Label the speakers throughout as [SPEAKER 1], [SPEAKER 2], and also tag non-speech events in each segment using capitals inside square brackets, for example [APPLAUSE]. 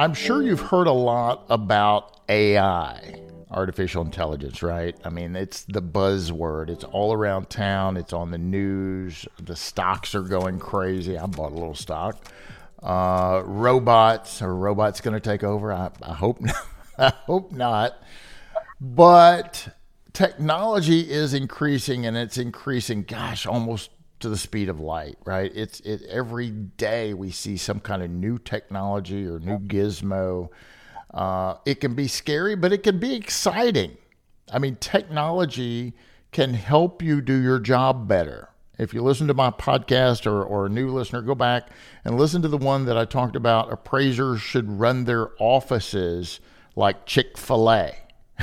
[SPEAKER 1] I'm sure you've heard a lot about AI, artificial intelligence, right? I mean, it's the buzzword. It's all around town. It's on the news. The stocks are going crazy. I bought a little stock. Uh, robots are robots going to take over? I, I hope [LAUGHS] not. I hope not. But technology is increasing, and it's increasing. Gosh, almost to the speed of light, right? It's it every day we see some kind of new technology or new gizmo. Uh, it can be scary, but it can be exciting. I mean, technology can help you do your job better. If you listen to my podcast or, or a new listener, go back and listen to the one that I talked about. Appraisers should run their offices like Chick-fil-A.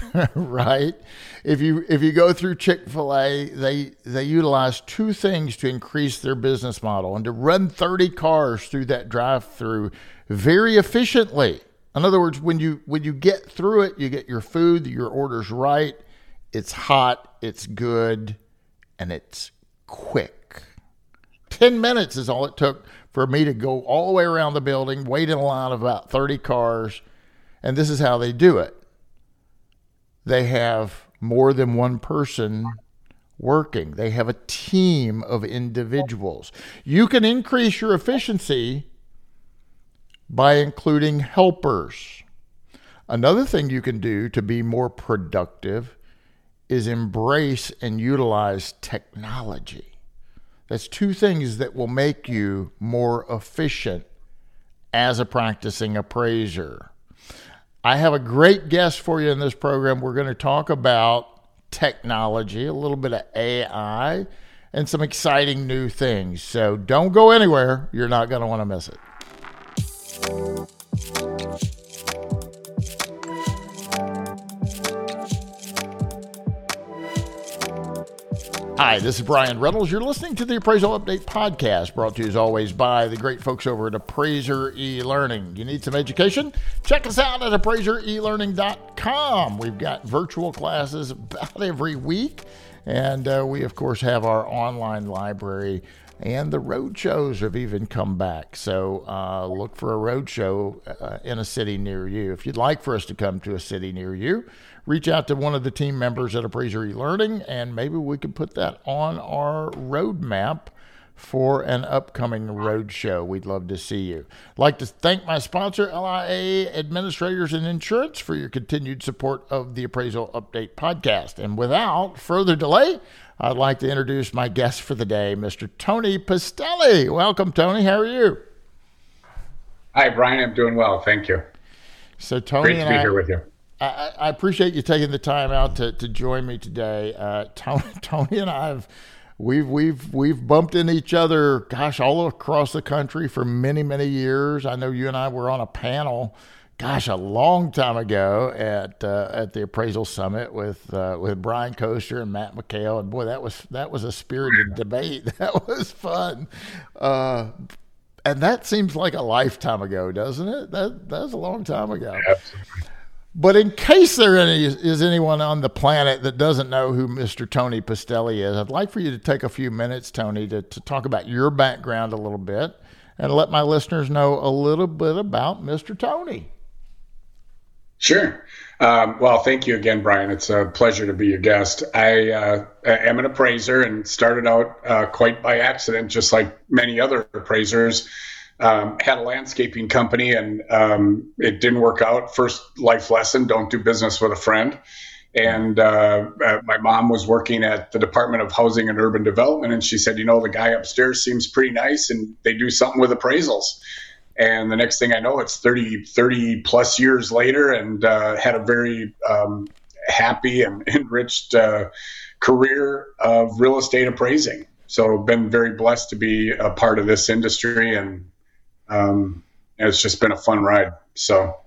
[SPEAKER 1] [LAUGHS] right? If you if you go through Chick-fil-A, they they utilize two things to increase their business model and to run 30 cars through that drive-through very efficiently. In other words, when you when you get through it, you get your food, your orders right, it's hot, it's good, and it's quick. 10 minutes is all it took for me to go all the way around the building, wait in a line of about 30 cars, and this is how they do it they have more than one person working. They have a team of individuals. You can increase your efficiency by including helpers. Another thing you can do to be more productive is embrace and utilize technology. That's two things that will make you more efficient as a practicing appraiser. I have a great guest for you in this program. We're going to talk about technology, a little bit of AI, and some exciting new things. So don't go anywhere. You're not going to want to miss it. Hi, this is Bryan Reynolds. You're listening to the Appraisal Update podcast, brought to you as always by the great folks over at Appraiser eLearning. You need some education? Check us out at appraiserelearning.com. We've got virtual classes about every week, and uh, we, of course, have our online library. And the road shows have even come back. So uh, look for a road show uh, in a city near you. If you'd like for us to come to a city near you, reach out to one of the team members at Appraiser eLearning, and maybe we could put that on our roadmap for an upcoming roadshow. We'd love to see you. I'd like to thank my sponsor, LIA Administrators and Insurance, for your continued support of the Appraisal Update podcast. And without further delay, I'd like to introduce my guest for the day, Mr. Tony Pistilli. Welcome, Tony. How are you?
[SPEAKER 2] Hi, Bryan. I'm doing well. Thank you.
[SPEAKER 1] So, Tony,
[SPEAKER 2] great to be
[SPEAKER 1] I,
[SPEAKER 2] here with you.
[SPEAKER 1] I, I, appreciate you taking the time out to, to join me today. Uh, Tony, [LAUGHS] Tony and I have we've we've we've bumped into each other, gosh, all across the country for many many years. I know you and I were on a panel, gosh, a long time ago at uh, at the appraisal summit with uh, with Brian Koster and Matt McHale, and boy, that was that was a spirited debate. [LAUGHS] That was fun. Uh, and that seems like a lifetime ago, doesn't it? That that's a long time ago.
[SPEAKER 2] Absolutely.
[SPEAKER 1] But in case there is anyone on the planet that doesn't know who Mr. Tony Pistilli is, I'd like for you to take a few minutes, Tony, to, to talk about your background a little bit and let my listeners know a little bit about Mr. Tony.
[SPEAKER 2] Sure. Um, well, thank you again, Bryan. It's a pleasure to be your guest. I uh, am an appraiser and started out uh, quite by accident, just like many other appraisers um, had a landscaping company and um, it didn't work out. First life lesson don't do business with a friend. And uh, uh, my mom was working at the Department of Housing and Urban Development, and she said, You know, the guy upstairs seems pretty nice, and they do something with appraisals. And the next thing I know, it's 30, 30 plus years later, and uh, had a very um, happy and [LAUGHS] enriched uh, career of real estate appraising. So, been very blessed to be a part of this industry and um, it's just been a fun ride. So,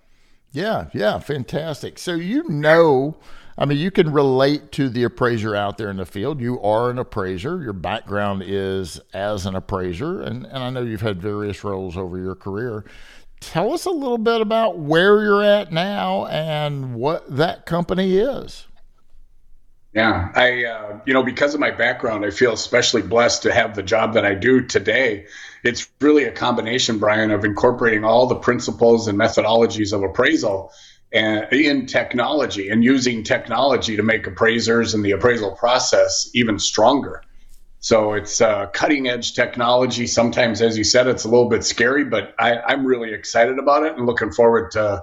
[SPEAKER 1] yeah, yeah, fantastic. So you know, I mean, you can relate to the appraiser out there in the field. You are an appraiser. Your background is as an appraiser, and and I know you've had various roles over your career. Tell us a little bit about where you're at now and what that company is.
[SPEAKER 2] Yeah, I, uh, you know, because of my background, I feel especially blessed to have the job that I do today. It's really a combination, Bryan, of incorporating all the principles and methodologies of appraisal and in technology and using technology to make appraisers and the appraisal process even stronger. So it's uh, cutting edge technology. Sometimes, as you said, it's a little bit scary, but I, am really excited about it and looking forward to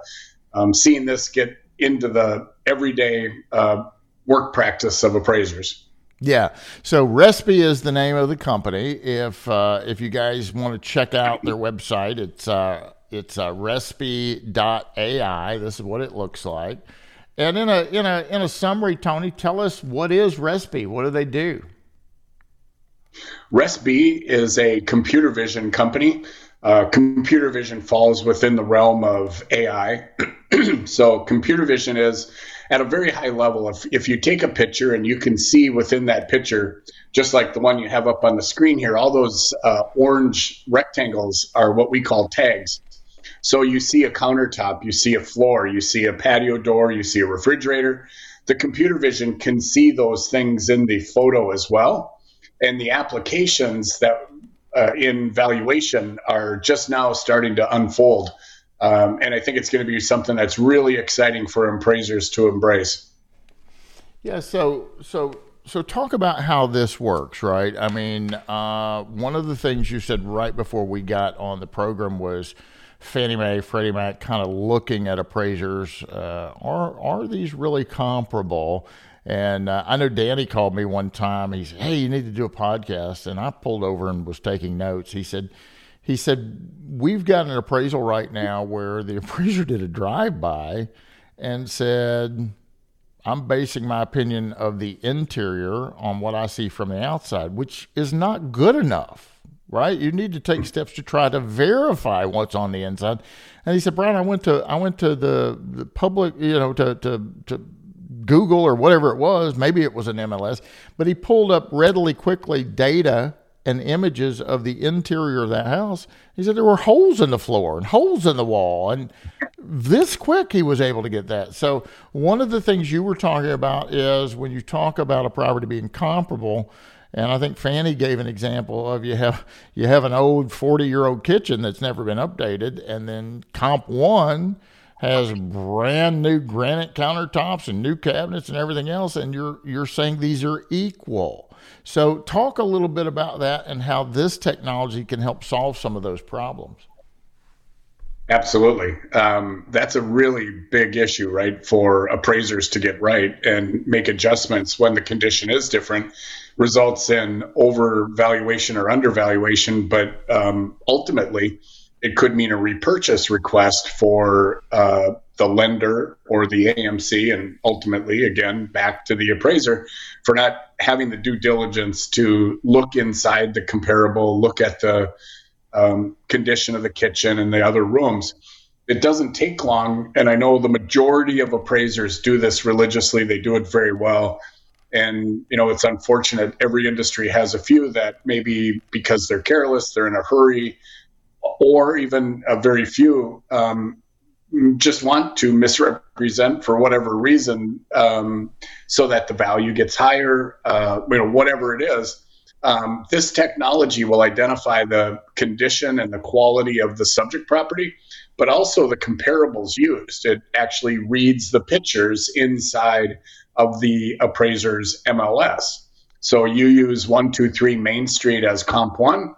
[SPEAKER 2] um, seeing this get into the everyday uh, work practice of appraisers.
[SPEAKER 1] Yeah. So Restb is the name of the company. If uh, if you guys want to check out their website, it's uh, it's uh, restb.ai. This is what it looks like. And in a in a in a summary, Tony, tell us what is Restb? What do they do?
[SPEAKER 2] Restb is a computer vision company. Uh, computer vision falls within the realm of AI. [CLEARS THROAT] so computer vision is at a very high level. If, if you take a picture and you can see within that picture, just like the one you have up on the screen here, all those uh, orange rectangles are what we call tags. So you see a countertop, you see a floor, you see a patio door, you see a refrigerator. The computer vision can see those things in the photo as well. And the applications that uh, in valuation are just now starting to unfold. Um, and I think it's going to be something that's really exciting for appraisers to embrace.
[SPEAKER 1] Yeah. So, so, so talk about how this works, right? I mean, uh, one of the things you said right before we got on the program was Fannie Mae, Freddie Mac, kind of looking at appraisers. Uh, are are these really comparable? And uh, I know Danny called me one time. He said, "Hey, you need to do a podcast." And I pulled over and was taking notes. He said he said, We've got an appraisal right now where the [LAUGHS] appraiser did a drive by and said, I'm basing my opinion of the interior on what I see from the outside, which is not good enough, right? You need to take steps to try to verify what's on the inside. And he said, Bryan, I went to I went to the, the public, you know, to, to, to Google or whatever it was, maybe it was an MLS, but he pulled up readily quickly data and images of the interior of that house. He said there were holes in the floor and holes in the wall. And this quick, he was able to get that. So, one of the things you were talking about is when you talk about a property being comparable, and I think Fannie gave an example of you have you have an old 40 year old kitchen that's never been updated, and then comp one has brand new granite countertops and new cabinets and everything else, and you're you're saying these are equal. So, talk a little bit about that and how this technology can help solve some of those problems.
[SPEAKER 2] Absolutely. Um, that's a really big issue, right? For appraisers to get right and make adjustments when the condition is different results in overvaluation or undervaluation. But um, ultimately, it could mean a repurchase request for uh, the lender or the AMC, and ultimately, again, back to the appraiser for not having the due diligence to look inside the comparable, look at the um, condition of the kitchen and the other rooms. It doesn't take long, and I know the majority of appraisers do this religiously. They do it very well. And, you know, it's unfortunate. Every industry has a few that maybe because they're careless, they're in a hurry, or even a very few um, just want to misrepresent for whatever reason um, so that the value gets higher, uh, you know, whatever it is. Um, this technology will identify the condition and the quality of the subject property, but also the comparables used. It actually reads the pictures inside of the appraiser's MLS. So you use 123 Main Street as comp one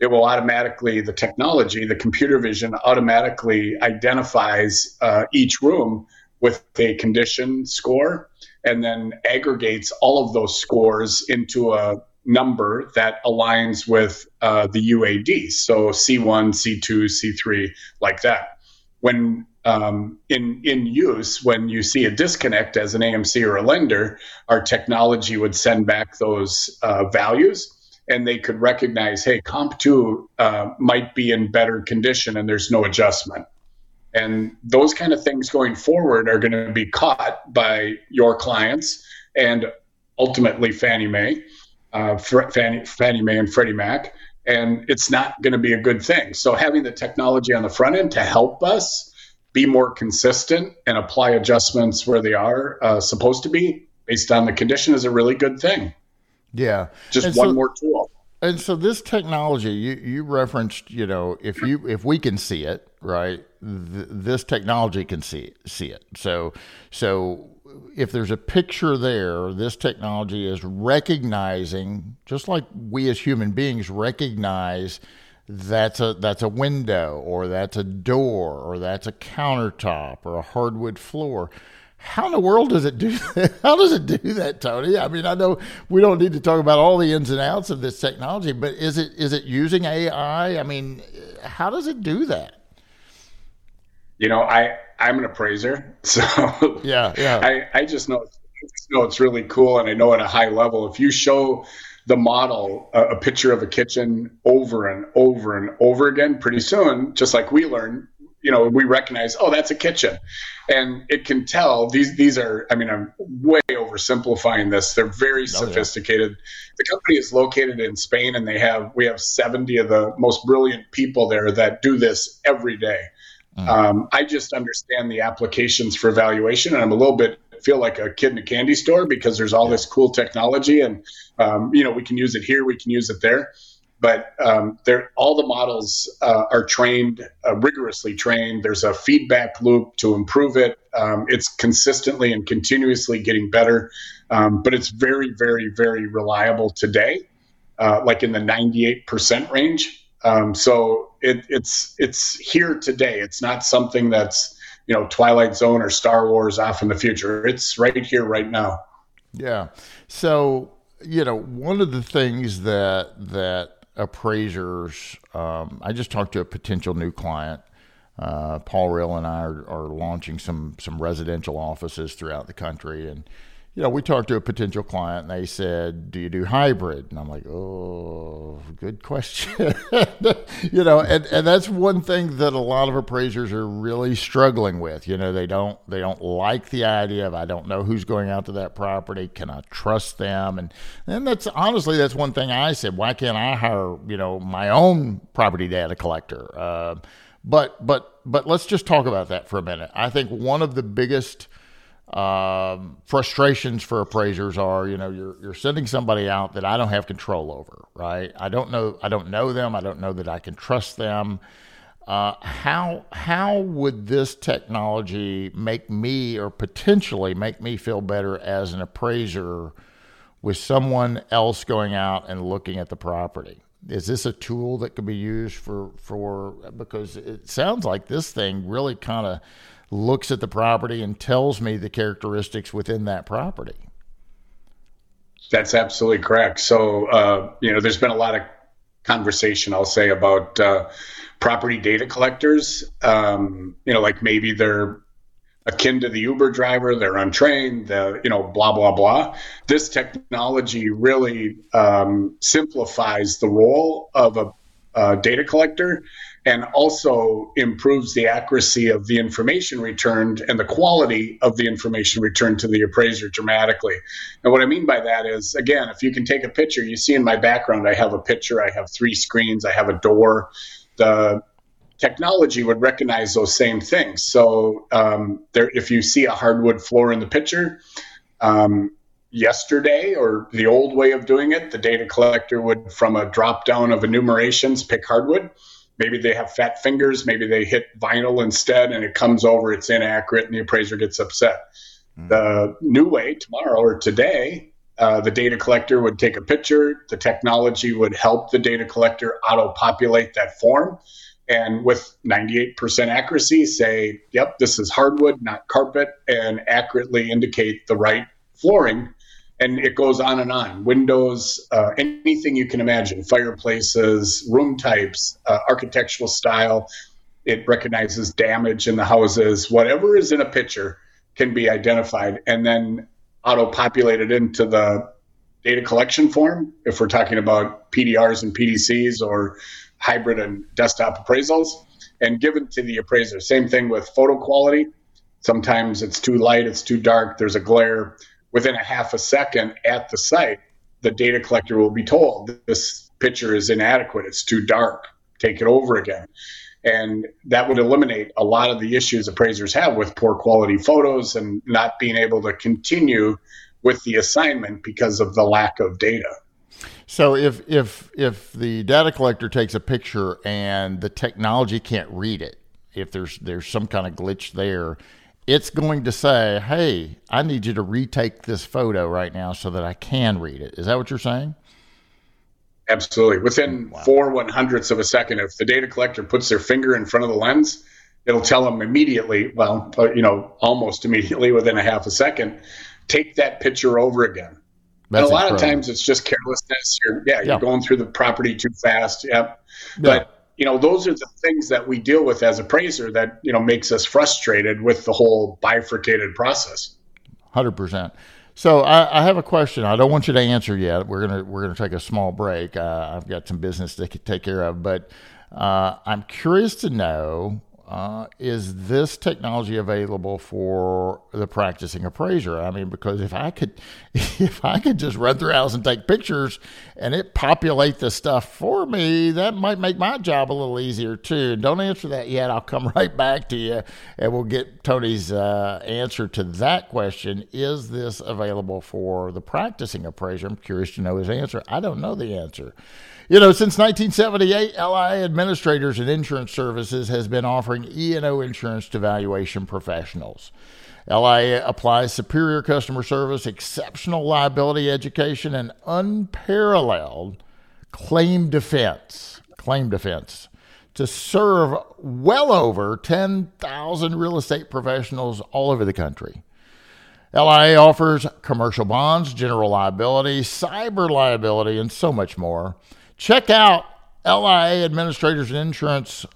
[SPEAKER 2] it will automatically, the technology, the computer vision automatically identifies uh, each room with a condition score and then aggregates all of those scores into a number that aligns with uh, the UAD. So C1, C2, C3, like that. When um, in in use, when you see a disconnect as an AMC or a lender, our technology would send back those uh, values and they could recognize, hey, comp two uh, might be in better condition and there's no adjustment. And those kind of things going forward are going to be caught by your clients and ultimately Fannie Mae, uh, Fannie, Fannie Mae and Freddie Mac. And it's not going to be a good thing. So having the technology on the front end to help us be more consistent and apply adjustments where they are uh, supposed to be based on the condition is a really good thing.
[SPEAKER 1] Yeah.
[SPEAKER 2] Just and one so, more tool.
[SPEAKER 1] And so this technology, you, you referenced, you know, if you if we can see it, right, th- this technology can see see it. So so if there's a picture there, this technology is recognizing, just like we as human beings recognize that's a that's a window or that's a door or that's a countertop or a hardwood floor how in the world does it do that? [LAUGHS] How does it do that, Tony? I mean, I know we don't need to talk about all the ins and outs of this technology, but is it is it using AI? I mean, how does it do that?
[SPEAKER 2] You know, I I'm an appraiser, [LAUGHS] so
[SPEAKER 1] yeah, yeah.
[SPEAKER 2] I I just know I just know it's really cool, and I know at a high level, if you show the model a, a picture of a kitchen over and over and over again, pretty soon, just like we learn, you know, we recognize, oh, that's a kitchen, and it can tell these these are. I mean, I'm way oversimplifying this. They're very sophisticated. Oh, yeah. The company is located in Spain, and they have we have 70 of the most brilliant people there that do this every day. Mm. Um, I just understand the applications for evaluation, and I'm a little bit feel like a kid in a candy store because there's all yeah. this cool technology, and um, you know we can use it here, we can use it there but um, all the models uh, are trained uh, rigorously trained. There's a feedback loop to improve it. Um, it's consistently and continuously getting better um, but it's very very very reliable today uh, like in the 98% range. Um, so it, it's it's here today. It's not something that's you know twilight zone or star wars off in the future. It's right here right now.
[SPEAKER 1] Yeah. So you know one of the things that that appraisers. Um, I just talked to a potential new client. Uh, Paul Rill and I are, are, launching some some residential offices throughout the country, and you know we talked to a potential client, and they said, "Do you do hybrid?" And I'm like, "Oh, good question." [LAUGHS] you know, and, and that's one thing that a lot of appraisers are really struggling with. You know, they don't they don't like the idea of I don't know who's going out to that property. Can I trust them? And and that's honestly that's one thing I said. Why can't I hire you know my own property data collector? Uh, but but but let's just talk about that for a minute. I think one of the biggest um, frustrations for appraisers are, you know, you're you're sending somebody out that I don't have control over, right? I don't know I don't know them. I don't know that I can trust them. Uh, how how would this technology make me or potentially make me feel better as an appraiser with someone else going out and looking at the property? Is this a tool that could be used for for because it sounds like this thing really kind of looks at the property and tells me the characteristics within that property.
[SPEAKER 2] That's absolutely correct. So, uh, you know, there's been a lot of conversation, I'll say, about uh, property data collectors. Um, you know, like maybe they're akin to the Uber driver, they're untrained, the, you know, blah, blah, blah. This technology really um, simplifies the role of a, a data collector and also improves the accuracy of the information returned and the quality of the information returned to the appraiser dramatically. And what I mean by that is, again, if you can take a picture, you see in my background, I have a picture, I have three screens, I have a door. The technology would recognize those same things. So um, there, if you see a hardwood floor in the picture, um, yesterday or the old way of doing it, the data collector would, from a drop down of enumerations, pick hardwood maybe they have fat fingers, maybe they hit vinyl instead and it comes over, it's inaccurate, and the appraiser gets upset. Mm. The new way, tomorrow or today, uh, the data collector would take a picture, the technology would help the data collector auto populate that form. And with 98% accuracy, say, yep, this is hardwood, not carpet, and accurately indicate the right flooring and it goes on and on. Windows, uh, anything you can imagine, fireplaces, room types, uh, architectural style. It recognizes damage in the houses. Whatever is in a picture can be identified and then auto populated into the data collection form. If we're talking about PDRs and PDCs or hybrid and desktop appraisals, and given to the appraiser. Same thing with photo quality. Sometimes it's too light, it's too dark, there's a glare within a half a second at the site, the data collector will be told this picture is inadequate, it's too dark, take it over again. And that would eliminate a lot of the issues appraisers have with poor quality photos and not being able to continue with the assignment because of the lack of data.
[SPEAKER 1] So if if if the data collector takes a picture and the technology can't read it, if there's there's some kind of glitch there, it's going to say, "Hey, I need you to retake this photo right now so that I can read it." Is that what you're saying?
[SPEAKER 2] Absolutely. Within wow. four one hundredths of a second, if the data collector puts their finger in front of the lens, it'll tell them immediately. Well, uh, you know, almost immediately within a half a second, take that picture over again. That's and a lot incredible. of times it's just carelessness. You're, yeah, you're going through the property too fast. Yep. Yeah. But you know, those are the things that we deal with as appraiser that, you know, makes us frustrated with the whole bifurcated process.
[SPEAKER 1] 100%. So I, I have a question. I don't want you to answer yet. We're gonna we're gonna take a small break. Uh, I've got some business to take care of, but uh, I'm curious to know uh, is this technology available for the practicing appraiser? I mean, because if I could, [LAUGHS] if I could just run through house and take pictures and it populate the stuff for me, that might make my job a little easier too. Don't answer that yet. I'll come [LAUGHS] right back to you and we'll get Tony's uh, answer to that question. Is this available for the practicing appraiser? I'm curious to know his answer. I don't know the answer. You know, since 1978, LIA Administrators and Insurance Services has been offering E&O insurance to valuation professionals. LIA applies superior customer service, exceptional liability education, and unparalleled claim defense. Claim defense to serve well over 10,000 real estate professionals all over the country. LIA offers commercial bonds, general liability, cyber liability, and so much more. Check out LIA Administrators and Insurance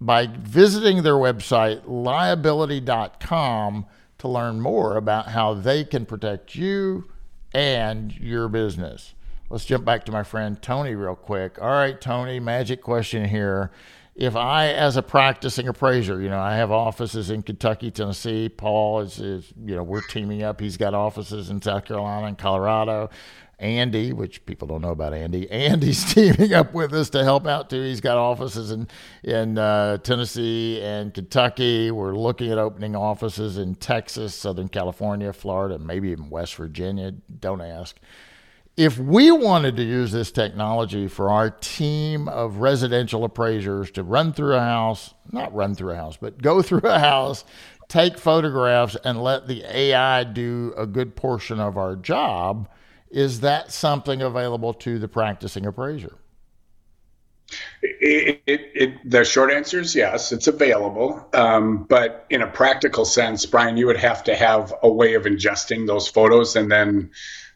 [SPEAKER 1] by visiting their website, liability.com, to learn more about how they can protect you and your business. Let's jump back to my friend Tony real quick. All right, Tony, magic question here. If I, as a practicing appraiser, you know, I have offices in Kentucky, Tennessee. Paul is, is you know, we're teaming up. He's got offices in South Carolina and Colorado. Andy, which people don't know about Andy. [LAUGHS] Andy's teaming up with us to help out too. He's got offices in in uh, Tennessee and Kentucky. We're looking at opening offices in Texas, Southern California, Florida, maybe even West Virginia. Don't ask. If we wanted to use this technology for our team of residential appraisers to run through a house, not run through a house, but go [LAUGHS] through a house, take photographs, and let the AI do a good portion of our job is that something available to the practicing appraiser?
[SPEAKER 2] It, it, it, the short answer is yes, it's available. Um, but in a practical sense, Bryan, you would have to have a way of ingesting those photos and then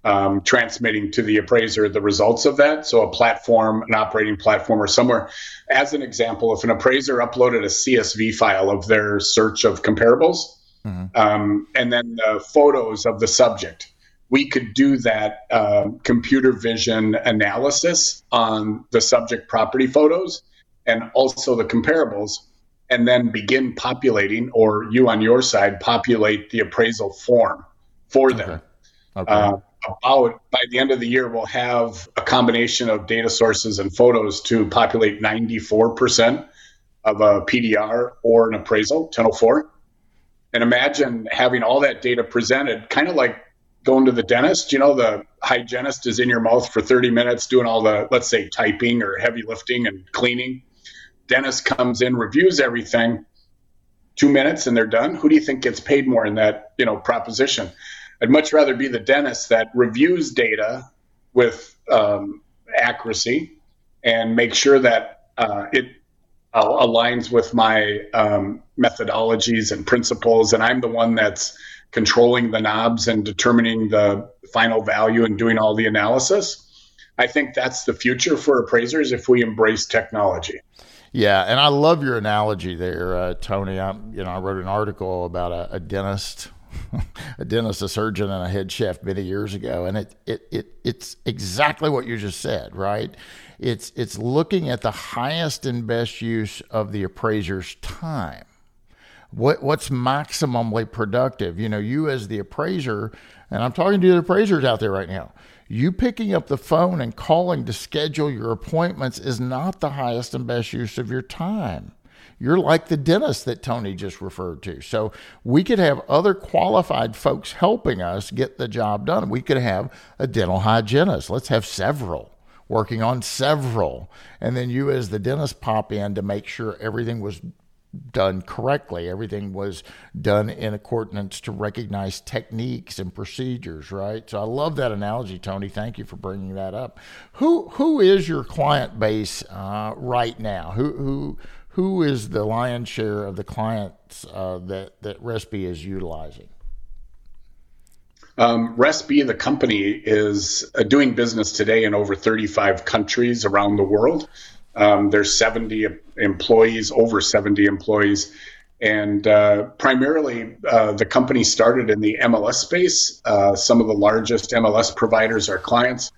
[SPEAKER 2] um, transmitting to the appraiser the results of that. So, a platform, an operating platform, or somewhere. As an example, if an appraiser uploaded a CSV file of their search of comparables mm-hmm. um, and then the photos of the subject, we could do that um, computer vision analysis on the subject property photos and also the comparables, and then begin populating, or you on your side populate the appraisal form for them. Okay. Uh, about by the end of the year, we'll have a combination of data sources and photos to populate 94% of a PDR or an appraisal, 1004. And imagine having all that data presented, kind of like going to the dentist, you know, the hygienist is in your mouth for 30 minutes doing all the, let's say, typing or heavy lifting and cleaning. Dentist comes in, reviews everything, two minutes and they're done. Who do you think gets paid more in that, you know, proposition? I'd much rather be the dentist that reviews data with um, accuracy and make sure that uh, it aligns with my um, methodologies and principles. And I'm the one that's controlling the knobs and determining the final value and doing all the analysis. I think that's the future for appraisers if we embrace technology.
[SPEAKER 1] Yeah, and I love your analogy there, uh, Tony. I, you know, I wrote an article about a, a dentist, [LAUGHS] a dentist, a surgeon, and a head chef many years ago, and it, it it it's exactly what you just said, right? It's it's looking at the highest and best use of the appraiser's time what what's maximally productive. You know, you as the appraiser, and I'm talking to the appraisers out there right now. You picking up the phone and calling to schedule your appointments is not the highest and best use of your time. You're like the dentist that Tony just referred to. So we could have other qualified folks helping us get the job done. We could have a dental hygienist. Let's have several working on several. And then you, as the dentist, pop in to make sure everything was done correctly. Everything was done in accordance to recognize techniques and procedures, right? So I love that analogy, Tony. Thank you for bringing that up. Who who is your client base uh, right now? Who who who is the lion's share of the clients uh, that that Restb is utilizing?
[SPEAKER 2] Um, Restb, the company, is uh, doing business today in over 35 countries around the world. Um, there's 70 employees, over 70 employees. And uh, primarily, uh, the company started in the MLS space. Uh, some of the largest MLS providers are clients.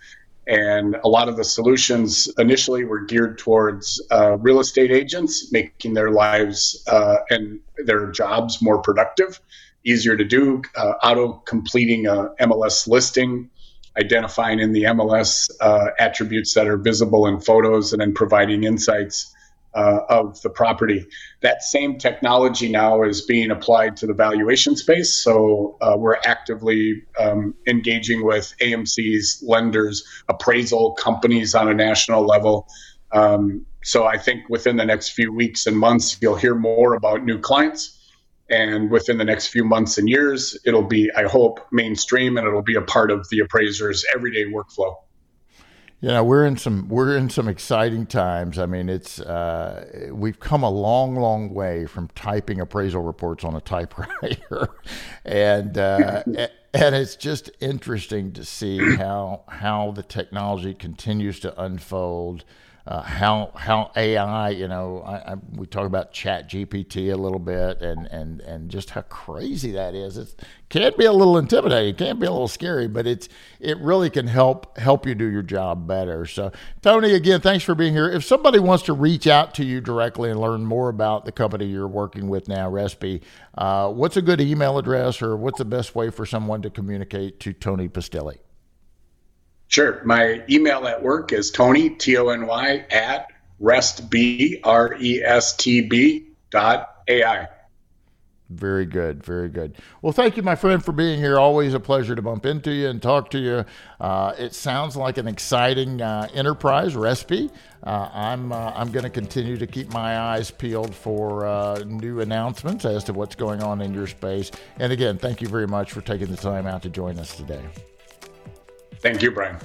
[SPEAKER 2] And a lot of the solutions initially were geared towards uh, real estate agents, making their lives uh, and their jobs more productive, easier to do, uh, auto completing a MLS listing, identifying in the MLS uh, attributes that are visible in photos and then providing insights uh, of the property. That same technology now is being applied to the valuation space. So uh, we're actively um, engaging with AMCs, lenders, appraisal companies on a national level. Um, so I think within the next few weeks and months, you'll hear more about new clients and within the next few months and years, it'll be, I hope, mainstream and it'll be a part of the appraiser's everyday workflow.
[SPEAKER 1] Yeah, we're in some we're in some exciting times. I mean, it's uh, we've come a long, long way from typing appraisal reports on a typewriter, [LAUGHS] and uh, [LAUGHS] and it's just interesting to see how how the technology continues to unfold uh, how how AI, you know, I, I, we talk about Chat GPT a little bit, and and and just how crazy that is. It can be a little intimidating, can be a little scary, but it's it really can help help you do your job better. So, Tony, again, thanks for being here. If somebody wants to reach out to you directly and learn more about the company you're working with now, Restb, uh, what's a good email address, or what's the best way for someone to communicate to Tony Pistilli?
[SPEAKER 2] Sure. My email at work is Tony, T O N Y, at restb, R E S T B dot AI.
[SPEAKER 1] Very good, very good. Well, thank you, my friend, for being here. Always a pleasure to bump into you and talk to you. Uh, it sounds like an exciting uh, enterprise Restb. Uh, I'm uh, I'm going to continue to keep my eyes peeled for uh, new announcements as to what's going on in your space. And again, thank you very much for taking the time out to join us today.
[SPEAKER 2] Thank you, Bryan.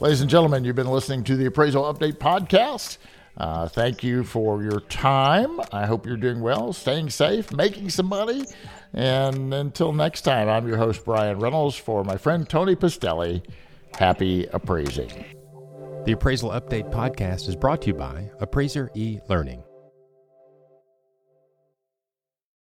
[SPEAKER 1] Ladies and gentlemen, you've been listening to the Appraisal Update Podcast. Uh, thank you for your time. I hope you're doing well, staying safe, making some money. And until next time, I'm your host, Bryan Reynolds, for my friend Tony Pistilli. Happy appraising.
[SPEAKER 3] The Appraisal Update Podcast is brought to you by Appraiser e Learning.